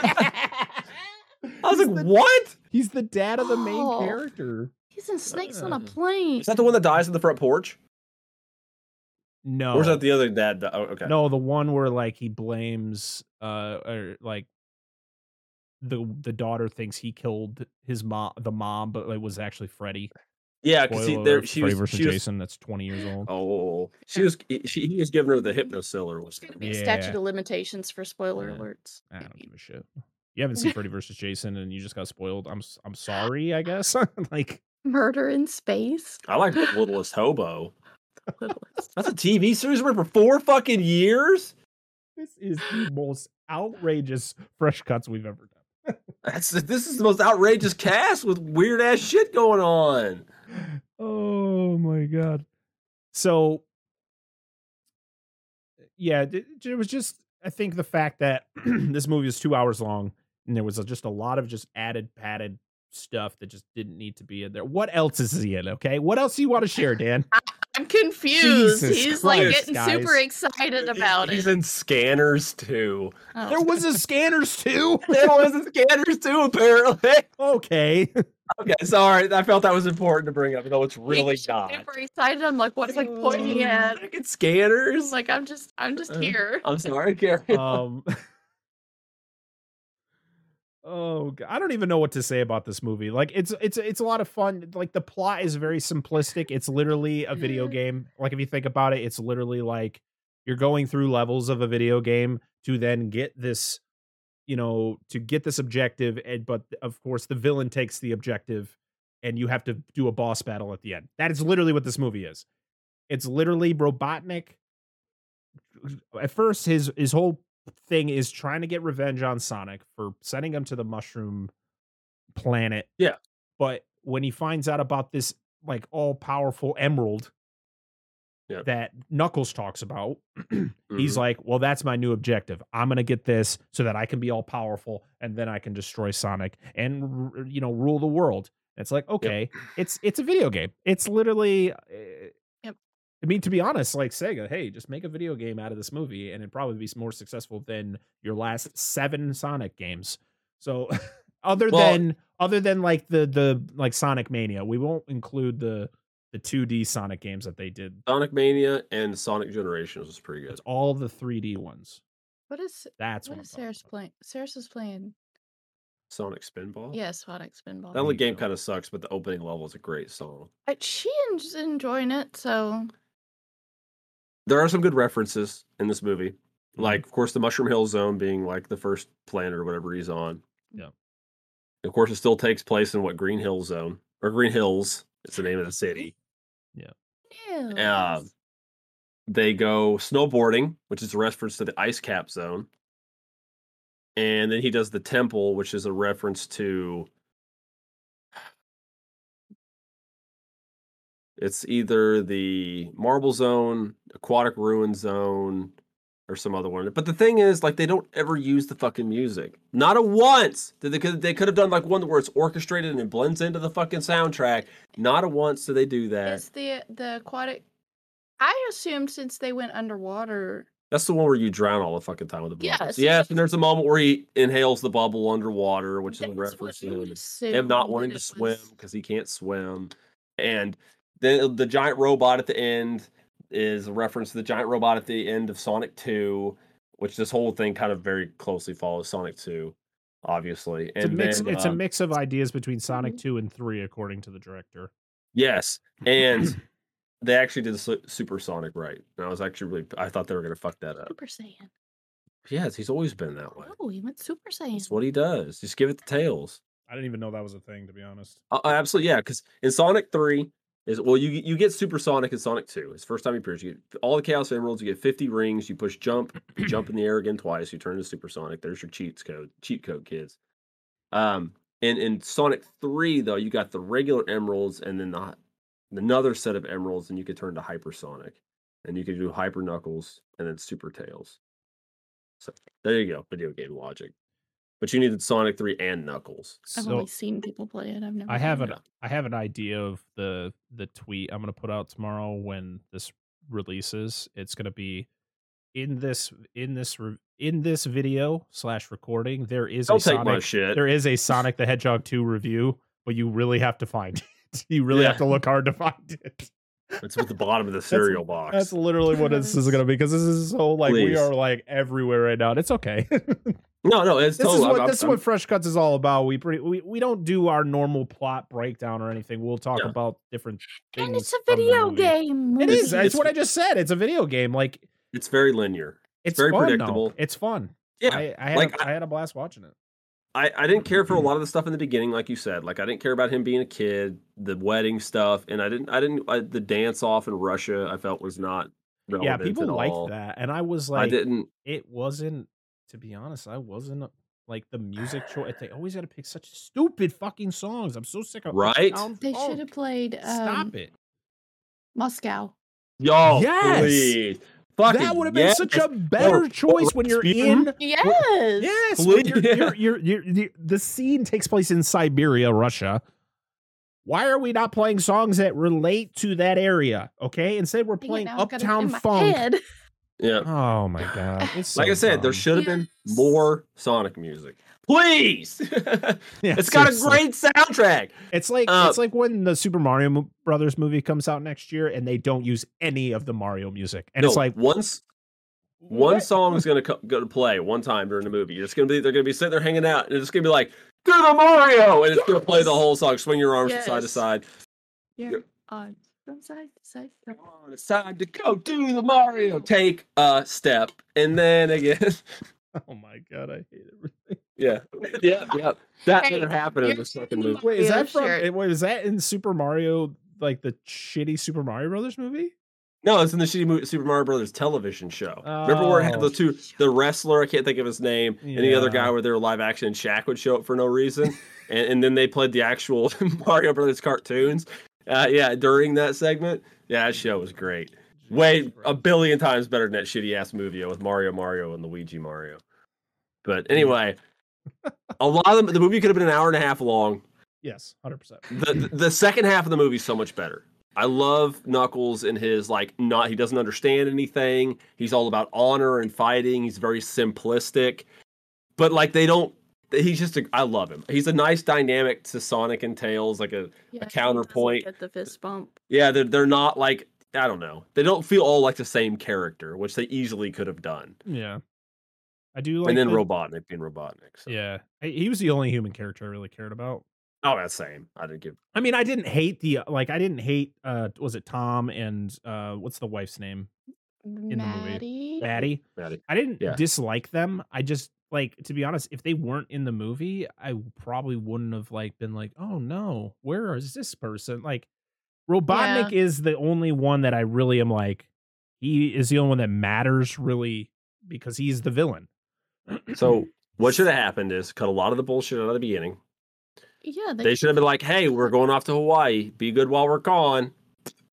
I was He's like, the- what? He's the dad of the main Oh. character. He's in Snakes on Uh, a Plane. Is that the one that dies in the front porch? No. Or is that the other dad? That, oh, okay. No, the one where like he blames uh or like the the daughter thinks he killed his mom the mom, but it was actually Freddy. Yeah, because Spoiler there she Freddy was, versus she was Jason. That's twenty years old. Oh, she was she he was giving her the Hypnocil or There's gonna whatever. be a Yeah. statute of limitations for spoiler Yeah. alerts. I don't give a shit. You haven't seen Freddy versus Jason, and you just got spoiled. I'm s- I'm sorry. I guess like Murder in space. I like the littlest hobo. That's a TV series ran for four fucking years. this is the most outrageous fresh cuts we've ever done. That's this is the most outrageous cast with weird ass shit going on. Oh my god. So yeah, it, was just I think the fact that this movie is 2 hours long and there was just a lot of just added padded stuff that just didn't need to be in there. What else is he in, okay? What else do you want to share, Dan? I'm confused. Jesus He's like Christ, getting super excited about He's it. He's in Scanners too. Oh. there was a scanners too. There was in Scanners too, apparently. okay. Okay, sorry. I felt that was important to bring up, though it's really He's not. Super excited. I'm like, what's like pointing at? Fucking Scanners. I'm like, I'm just, I'm just Uh, here. I'm sorry, Carrie. um oh I don't even know what to say about this movie. Like it's it's it's a lot of fun. Like the plot is very simplistic. It's literally a video Mhm. game. Like if you think about it it's literally like you're going through levels of a video game to then get this you know to get this objective and but of course the villain takes the objective and you have to do a boss battle at the end. That is literally what this movie is. It's literally robotnik at first his his whole thing is trying to get revenge on Sonic for sending him to the mushroom planet. Yeah. But when he finds out about this like all powerful emerald Yeah. that Knuckles talks about, Mm-hmm. he's like, "Well, that's my new objective. I'm going to get this so that I can be all powerful and then I can destroy Sonic and you know, rule the world." It's like, "Okay, it's it's a video game. It's literally Yep. I mean, to be honest, like Sega, hey, just make a video game out of this movie, and it'd probably be more successful than your last seven Sonic games. So, other Well- than other than like the the like Sonic Mania, we won't include the the 2D Sonic games that they did. Sonic Mania and Sonic Generations was pretty good. It's all the 3D ones. What is, That's what what, is I'm Sarah's playing? Sarah's is playing. Sonic Spinball. Yeah, Sonic Spinball. That only game kind of sucks, but the opening level is a great song. She is enjoying it, so There are some good references in this movie. Mhm. Like, of course, the Mushroom Hill Zone being like the first planet or whatever he's on. Yeah. Of course, it still takes place in what Green Hill Zone or Green Hills. It's the name of the city. Ew. Um, they go snowboarding, which is a reference to the ice cap zone. And then he does the temple, which is a reference to it's either the marble zone, aquatic ruin zone, or some other one. But the thing is, like, they don't ever use the fucking music. Not a once. Did they could they could have done like one where it's orchestrated and it blends into the fucking soundtrack. Not a once did they do that. is the the aquatic? I assumed since they went underwater. That's the one where you drown all the fucking time with the bubbles. Yes, yes. and there's a moment where he inhales the bubble underwater, which is a reference to him, not wanting to swim because he can't swim. And then the giant robot at the end is a reference to the giant robot at the end of Sonic 2, which this whole thing kind of very closely follows Sonic 2, obviously. It's a mix. then, it's a um, mix of ideas between Sonic Mhm. Two and Three, according to the director. Yes, and they actually did the su- Supersonic right. And I was actually really, I thought they were going to fuck that up. Super Saiyan. Yes, he's always been that way. Oh, he went Super Saiyan. That's what he does. Just give it the tails. I didn't even know that was a thing, to be honest. Uh, uh, absolutely, yeah. Because in Sonic Three is well, you you get Supersonic in Sonic Two. It's the first time he appears. You get all the Chaos Emeralds. You get fifty rings. You push jump. You jump in the air again twice. You turn into Supersonic. There's your cheats code. Cheat code, kids. Um, and in Sonic Three though, you got the regular emeralds, and then the another set of emeralds, and you could turn to Hypersonic, and you could do Hyper Knuckles, and then Super Tails. So there you go, video game logic. But you needed Sonic Three and Knuckles. I've So only seen people play it. I've never. I have played an it. I have an idea of the the tweet I'm gonna put out tomorrow when this releases. It's gonna be in this in this in this video slash recording. There is Don't a take my Sonic shit. there is a Sonic the Hedgehog 2 review, but you really have to find it. You really have to look hard to find it. It's with the bottom of the cereal box. That's literally what this is going to be because this is so like we are like everywhere right now. And it's okay. no, no, it's this totally. is what I'm- this is I'm- what Fresh Cuts is all about. We pretty we, we don't do our normal plot breakdown or anything. We'll talk Yeah. about different things. And it's a video game. It is. It's- That's what I just said. It's a video game. Like it's very linear. it's very fun, though. predictable. It's fun. Yeah, I, I had like, a, I had a blast watching it. I, I didn't care for a lot of the stuff in the beginning, like you said. Like I didn't care about him being a kid, the wedding stuff, and I didn't. I didn't. I, the dance off in Russia, I felt was not. Yeah, people at liked all. that, and I was like, I didn't. it wasn't. To be honest, I wasn't like the music choice. They always got to pick such stupid fucking songs. I'm so sick of it. Right? Uptown They should have played um, Stop it. Moscow. Yo, Yes! please, fucking that would have been yes. such a better Or- choice or when you're Rasputin. in. Yes. Yes, when you're, you're, you're, you're, you're- the scene takes place in Siberia, Russia. Why are we not playing songs that relate to that area? Okay, instead we're playing now I've got it Uptown Funk. head. Yeah, Oh my god! It's like I said, there should have been more Sonic music. Please, Yeah, it's got a great soundtrack. It's like Uh, it's like when the Super Mario Brothers movie comes out next year and they don't use any of the Mario music, and no, it's like once one song is gonna co- go to play one time during the movie. It's gonna be they're gonna be sitting there hanging out, and it's gonna be like do the Mario, and it's gonna play the whole song. Swing your arms from side to side. Yeah. Yep. On from side to side. Come on, it's time to go do the Mario. Take a step, and then again. Oh my god, I hate everything. yeah, yeah, yeah. That Hey, didn't happen in the second movie. Wait, is that from? sure. eh, Wait, is that in Super Mario? Like the shitty Super Mario Brothers movie? No, it's in the shitty movie, Super Mario Brothers television show. Remember where it had Oh. the two, the wrestler, I can't think of his name, and the other guy where they were live action, and Shaq would show up for no reason, and, and then they played the actual Mario Brothers cartoons. Uh, yeah, during that segment, yeah, that show was great. Way a billion times better than that shitty ass movie with Mario, Mario, and Luigi Mario. But anyway, a lot of the, the movie could have been an hour and a half long. Yes, hundred percent. the the- the second half of the movie is so much better. I love Knuckles and his like not he doesn't understand anything. He's all about honor and fighting. He's very simplistic. But like they don't he's just a I love him. He's a nice dynamic to Sonic and Tails like a Yeah, he doesn't counterpoint. Get the fist bump. yeah, they're they're not like I don't know. They don't feel all like the same character, which they easily could have done. Yeah, I do like. and then the- Robotnik being Robotnik. So. Yeah, he was the only human character I really cared about. Oh, that's same. I didn't give I mean, I didn't hate the like. I didn't hate. uh Was it Tom and uh what's the wife's name? in the movie. Maddie. Maddie. Maddie. I didn't Yeah. dislike them. I just like to be honest. If they weren't in the movie, I probably wouldn't have like been like, oh no, where is this person? Like, Robotnik is the only one that I really am like. He is the only one that matters really because he's the villain. So what should have happened is cut a lot of the bullshit out of the beginning. Yeah, they, They should have been like, "Hey, we're going off to Hawaii. Be good while we're gone."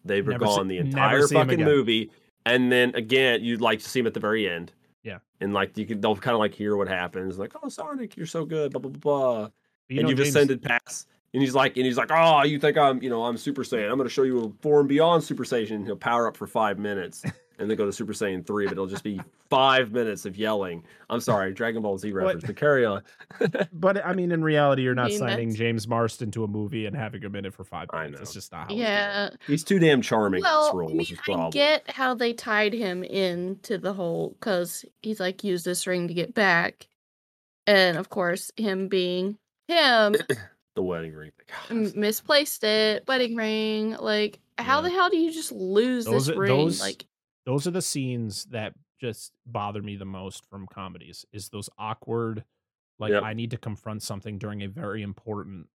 They were Never see- gone the entire fucking movie, and then again, you'd like to see him at the very end. Yeah. and like you can, they'll kind of like hear what happens. Like, "Oh, Sonic, you're so good." Blah blah blah. blah. You and know, you've James- ascended past. And he's like, and he's like, "Oh, you think I'm, you know, I'm Super Saiyan? I'm going to show you a form beyond Super Saiyan." He'll power up for five minutes, and then go to Super Saiyan three, but it'll just be five minutes of yelling. I'm sorry, Dragon Ball Z reference, but carry on. But I mean, in reality, you're not mean, signing that's- James Marsden to a movie and having him in it for five I minutes. That's know. just not how. it yeah. He's too damn charming. Well, this I role mean, was his I get how they tied him into the whole because he's like use this ring to get back, and of course him being him the wedding ring. God, misplaced it wedding ring. Like how Yeah. the hell do you just lose Those this are- ring? those- Like Those are the scenes that just bother me the most from comedies. Is those awkward, like Yep. I need to confront something during a very important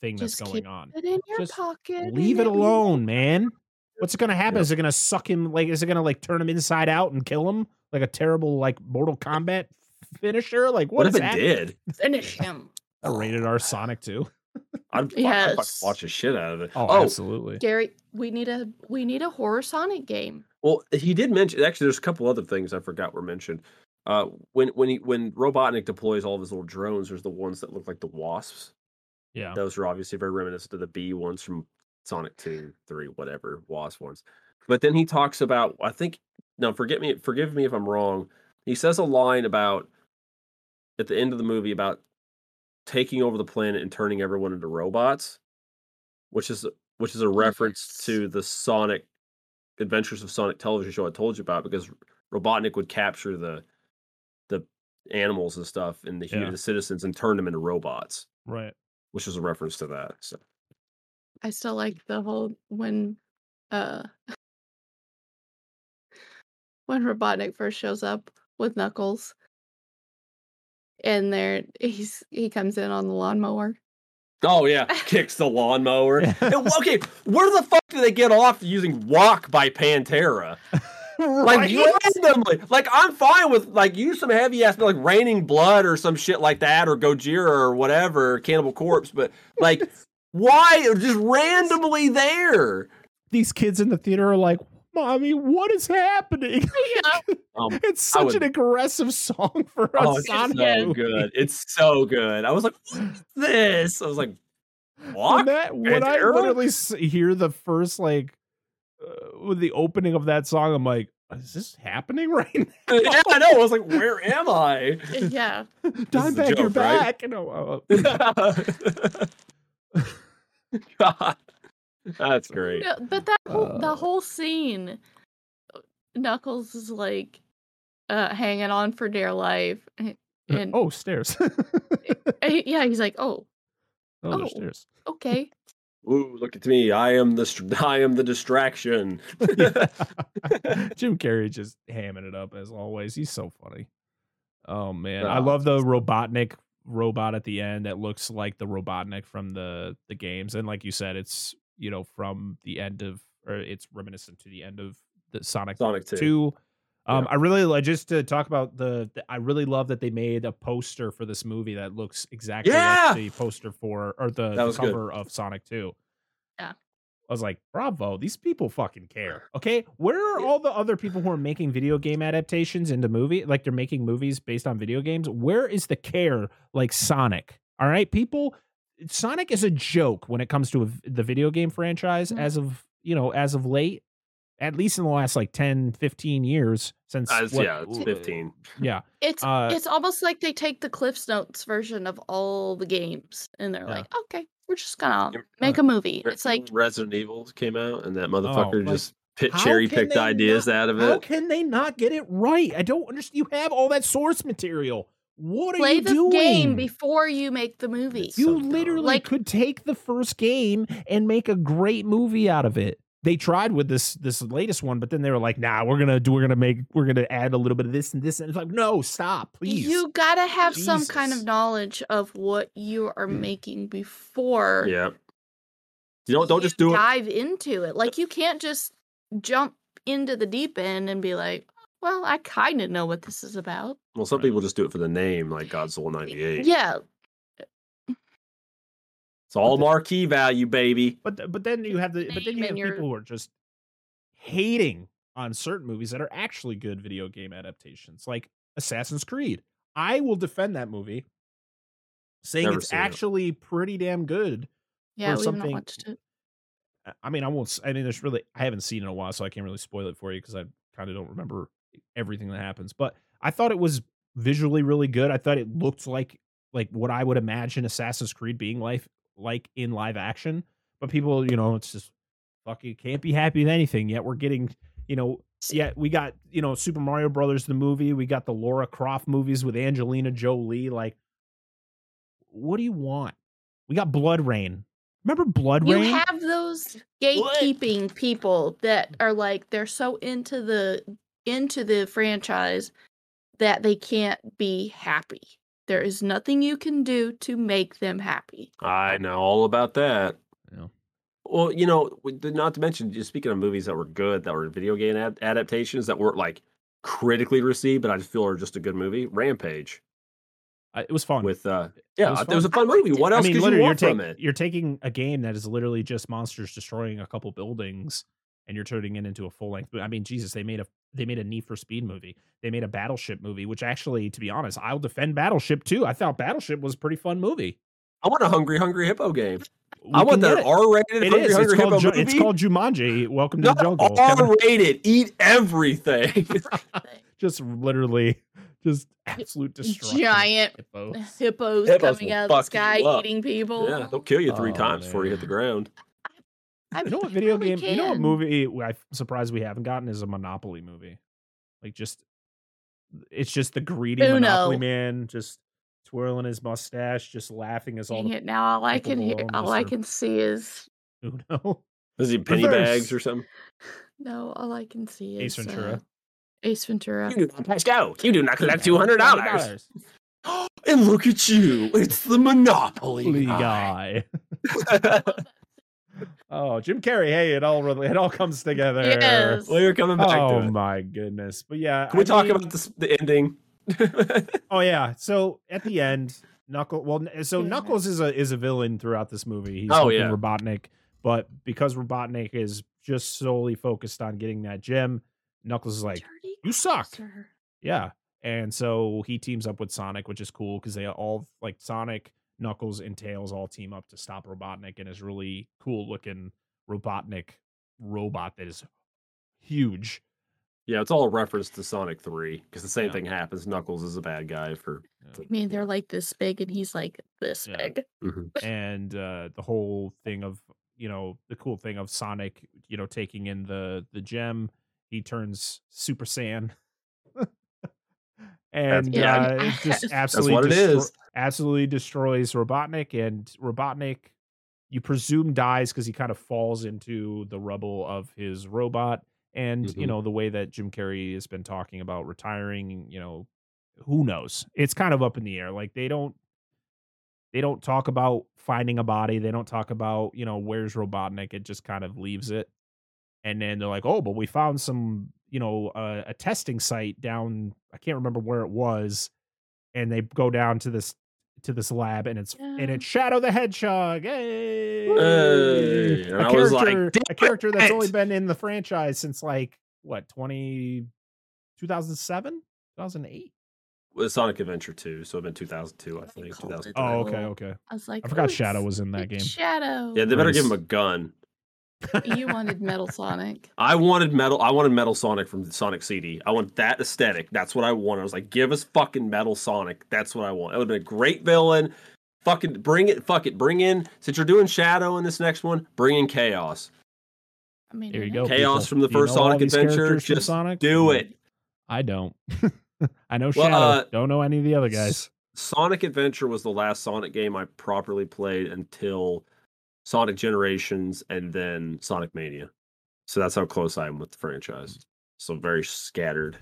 thing that's Just going keep on. it in your Just pocket. Leave it then- alone, man. What's it gonna happen? Yep. Is it gonna suck him? Like, is it gonna like turn him inside out and kill him like a terrible like Mortal Kombat finisher? Like, What, what, if is it that? did? Finish him. A rated R Sonic too. I'd, I'd fucking Yes. watch the shit out of it. Oh, Oh, absolutely. Gary, we need a we need a horror Sonic game. well, he did mention. Actually, there's a couple other things I forgot were mentioned. Uh, when when he when Robotnik deploys all of his little drones, there's the ones that look like the wasps. Yeah. Those are obviously very reminiscent of the bee ones from Sonic Two, Three, whatever wasp ones. But then he talks about. I think now, forget me, forgive me if I'm wrong. He says a line about at the end of the movie about taking over the planet and turning everyone into robots, which is which is a reference to the Sonic Adventures of Sonic television show I told you about because Robotnik would capture the the animals and stuff and the, Yeah. the citizens and turn them into robots, Right. which is a reference to that. So I still like the whole when uh when Robotnik first shows up with Knuckles and there he's he comes in on the lawnmower. Oh yeah, kicks the lawnmower. And, okay, where the fuck do they get off using "Walk" by Pantera? Like randomly, like I'm fine with like use some heavy ass like Raining Blood or some shit like that, or Gojira or whatever, Cannibal Corpse. But like, why just randomly there? These kids in the theater are like, "Mommy, what is happening?" Yeah. Um, it's such would- an aggressive song for a oh, it's Sonic. so movie. good. It's so good. I was like, this? I was like, When, walk. that, when I Pantera? literally hear the first like uh, with the opening of that song, I'm like, "Is this happening right now?" yeah, I know. I was like, where am I? yeah. Time the back, you're joke, right? back. You know, uh, God, that's great. Yeah, but that whole the Uh. whole scene Knuckles is like uh hanging on for dear life. And, and oh, stairs. yeah, he's like, "Oh, oh, Oh. stairs. okay." Ooh, look at me! I am the I am the distraction. Jim Carrey just hamming it up as always. He's so funny. Oh man, I love the Robotnik robot at the end that looks like the Robotnik from the the games, and like you said, it's you know from the end of or it's reminiscent to the end of the Sonic Sonic Two. Two. Um, Yeah. I really like just to talk about the, the. I really love that they made a poster for this movie that looks exactly Yeah! like the poster for or the, the was good. cover of Sonic Two. Yeah. I was like, bravo, these people fucking care. Okay. Where are all the other people who are making video game adaptations into movie? Like they're making movies based on video games. Where is the care like Sonic? All right, people. Sonic is a joke when it comes to a v the video game franchise Mhm. as of, you know, as of late, at least in the last like 10, 15 years since. As, what- yeah, it's fifteen. Yeah. It's Uh, it's almost like they take the Cliffs Notes version of all the games and they're Yeah. like, "Okay, we're just gonna make a movie." It's like Resident Evil came out, and that motherfucker like, just pit, cherry picked ideas not- out of it. How it. can they not get it right? I don't understand. You have all that source material. What are you doing? play you the doing? game before you make the movie. It's You so literally Like- could take the first game and make a great movie out of it. They tried with this this latest one, but then they were like, "Nah, we're gonna do. We're gonna make. We're gonna add a little bit of this and this." And it's like, no, stop, please. You gotta have some kind of knowledge of what you are mm. making before Yeah. You don't don't just you do it. dive into it. Like you can't just jump into the deep end and be like, "Well, I kind of know what this is about." Well, some people just do it for the name, like Godzilla '98. Yeah, It's all But the- marquee value, baby. But th- but then you have the but then you have your- people who are just hating on certain movies that are actually good video game adaptations, like Assassin's Creed. I will defend that movie, saying Never it's seen it. actually pretty damn good. yeah, we've something- not watched it. I- I mean, I won't. I mean, there's really I haven't seen it in a while, so I can't really spoil it for you because I kind of don't remember everything that happens. But I thought it was visually really good. I thought it looked like like what I would imagine Assassin's Creed being like like in live action. But people, you know, it's just fuck you can't be happy with anything. Yet we're getting, you know, yeah, we got you know Super Mario Brothers the movie. We got the Laura Croft movies with Angelina Jolie. Like, what do you want? We got BloodRayne. Remember Blood You Rain? You have those gatekeeping people that mm. are like they're so into the into the franchise that they can't be happy. There is nothing you can do to make them happy. I know all about that. Yeah. Well, you know, not to mention, just speaking of movies that were good, that were video game ad- adaptations that weren't like critically received, but I just feel are just a good movie. Rampage I- it was fun. with, uh, yeah, was it was, a fun. fun I liked movie. it. What I else mean, could you literally, you're, want from take- it? you're taking a game that is literally just monsters destroying a couple buildings, and you're turning it into a full length. I mean, Jesus, they made a they made a Need for Speed movie. They made a Battleship movie, which actually, to be honest, I'll defend Battleship too. I thought Battleship was a pretty fun movie. I want a Hungry Hungry Hippo game. We I want can that get it. R-rated It Hungry is. It's Hungry called, Hippo Ju- movie. it's called Jumanji. Welcome to Not the jungle. Kevin R-rated. Eat everything. just literally, just absolute destruction. Giant hippos. hippos, Hippos coming will out of the sky eating people. yeah, they'll kill you three Oh, times before you hit the ground. I You know what video really game? You know what movie I'm surprised we haven't gotten is a Monopoly movie. Like just, it's just the greedy Monopoly man just twirling his mustache, just laughing as all Dang the it! Now all I can hear, all I can see is Uno. Is he penny Reverse. bags or something? no. All I can see is Ace is Ventura. uh, Ace Ventura. You do not pass go. You do not collect two hundred dollars. And look at you. It's the Monopoly Monopoly guy. guy. Oh, Jim Carrey. Hey, it all really, it all comes together. Yes. well, you're coming back Oh to it. my goodness. But yeah. Can we I talk mean- about this, the ending? Oh yeah. So at the end, Knuckle. Well, so Yeah. Knuckles is a is a villain throughout this movie. He's Oh, helping yeah. Robotnik, but because Robotnik is just solely focused on getting that gem, Knuckles is like, Dirty "You suck." Sir. Yeah. And so he teams up with Sonic, which is cool because they all like Sonic, Knuckles, and Tails all team up to stop Robotnik and his really cool looking Robotnik robot that is huge. yeah, it's all a reference to Sonic 3 because the same Yeah. thing happens. Knuckles is a bad guy for. I mean, they're like this big, and he's like this Yeah. big. and uh the whole thing of you know the cool thing of Sonic, you know, taking in the the gem, he turns Super Saiyan. and Yeah. uh, it just absolutely what it destro- is. absolutely destroys Robotnik and Robotnik you presume dies because he kind of falls into the rubble of his robot and you Mhm. know the way that Jim Carrey has been talking about retiring you know who knows it's kind of up in the air like they don't they don't talk about finding a body they don't talk about you know where's Robotnik it just kind of leaves it and then they're like oh but we found some you know uh, a testing site down I can't remember where it was and they go down to this to this lab and it's and it's Shadow the Hedgehog. Hey, Hey, and a I was like, character, a character that's only been in the franchise since like what 20 2007 2008 With Sonic Adventure 2, so it'd been 2002, I think. called it 2003. oh okay okay I was like, i forgot "Oh, shadow was in that game Shadow. Yeah, they better give him a gun. You wanted Metal Sonic. I wanted metal. I wanted Metal Sonic from the Sonic CD. I want that aesthetic. That's what I want. I was like, give us fucking Metal Sonic. That's what I want. It would have been a great villain. Fucking bring it. Fuck it. Bring in. Since you're doing Shadow in this next one, bring in Chaos. I mean, there you go Chaos people. from the Do you first know Sonic Adventure, just Sonic? Do it. i don't i know Well, shadow uh, don't know any of the other guys S- Sonic Adventure was the last Sonic game I properly played until Sonic Generations and then Sonic Mania. So that's how close I am with the franchise. Mm. So very scattered.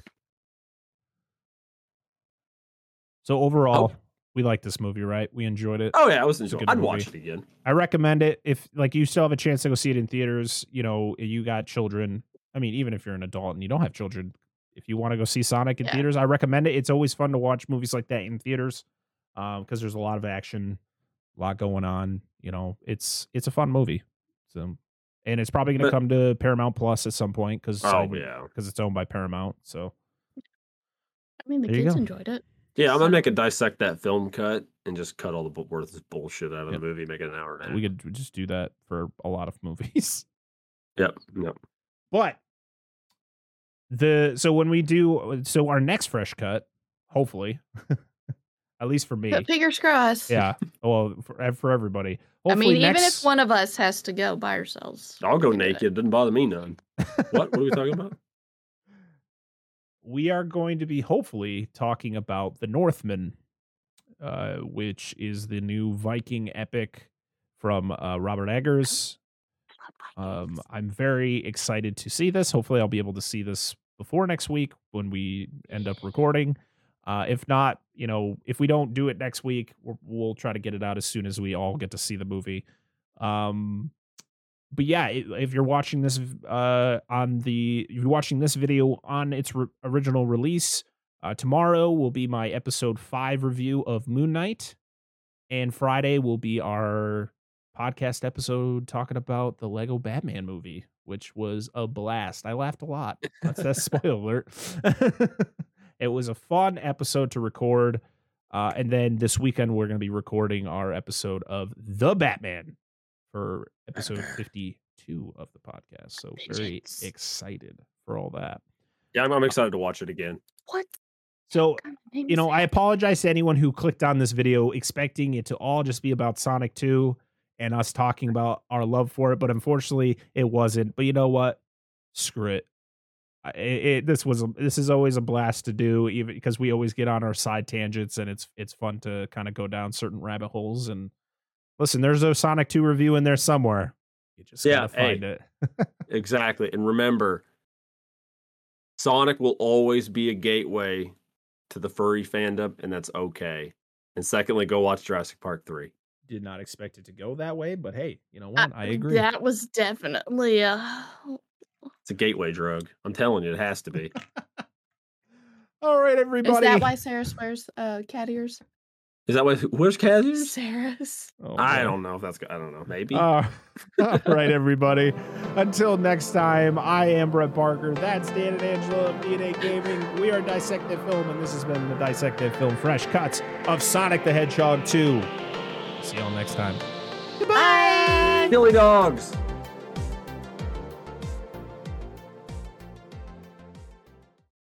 so oh. overall we like this movie right we enjoyed it Oh yeah, I was enjoying. good I'd watch it again. I recommend it if like you still have a chance to go see it in theaters. You know, you got children. I mean, even if you're an adult and you don't have children, if you want to go see Sonic in Yeah. theaters, I recommend it. It's always fun to watch movies like that in theaters um, because there's a lot of action, a lot going on. You know, it's it's a fun movie. So, and it's probably going to come to Paramount Plus at some point because Oh yeah. because it's owned by Paramount. So I mean, the There kids enjoyed it. Yeah, I'm gonna make a dissect that film cut and just cut all the bu- worthless bullshit out of Yep. the movie, make it an hour and a half. we could just do that for a lot of movies. Yep. Yep. But the so when we do uh, so our next fresh cut, hopefully, at least for me, But fingers crossed. yeah. Well, for, for everybody. I mean, next, even if one of us has to go by ourselves, I'll go we can do it. naked. Doesn't bother me none. What? What are we talking about? we are going to be hopefully talking about the Northman, uh, which is the new Viking epic from uh, Robert Eggers. Um, I'm very excited to see this. Hopefully, I'll be able to see this before next week when we end up recording. Uh, if not, you know, if we don't do it next week, we'll, we'll try to get it out as soon as we all get to see the movie. Um, but yeah, if you're watching this uh, on the, if you're watching this video on its re- original release, uh, tomorrow will be my episode five review of Moon Knight, and Friday will be our podcast episode talking about the Lego Batman movie, which was a blast. I laughed a lot. That's a spoiler alert. it was a fun episode to record. Uh, and then this weekend, we're going to be recording our episode of The Batman for episode 52 of the podcast. So very excited for all that. Yeah, I'm, I'm excited to watch it again. What? So kind of name you know. I apologize to anyone who clicked on this video expecting it to all just be about Sonic 2 and us talking about our love for it. But unfortunately, it wasn't. But you know what? Screw it. I- It, it, this was a, this is always a blast to do, even because we always get on our side tangents, and it's it's fun to kind of go down certain rabbit holes. And listen, there's a Sonic Two review in there somewhere. You just Yeah, gotta hey. find it. Exactly. And remember, Sonic will always be a gateway to the furry fandom, and that's okay. And secondly, go watch Jurassic Park 3. Did not expect it to go that way, but hey, you know Uh, what? I agree. That was definitely a. It's a gateway drug. I'm telling you, it has to be. All right, everybody. Is that why Sarah wears uh, cat ears? Is that what? Where's Kazier's? Sarah's. Oh, I don't know if that's. I don't know. Maybe. Uh, all right, everybody. Until next time, I am Brett Parker. That's Dan and Angela of DNA Gaming. We are Dissected Film, and this has been the Dissected Film Fresh Cuts of Sonic the Hedgehog 2. See y'all next time. Bye. Silly dogs.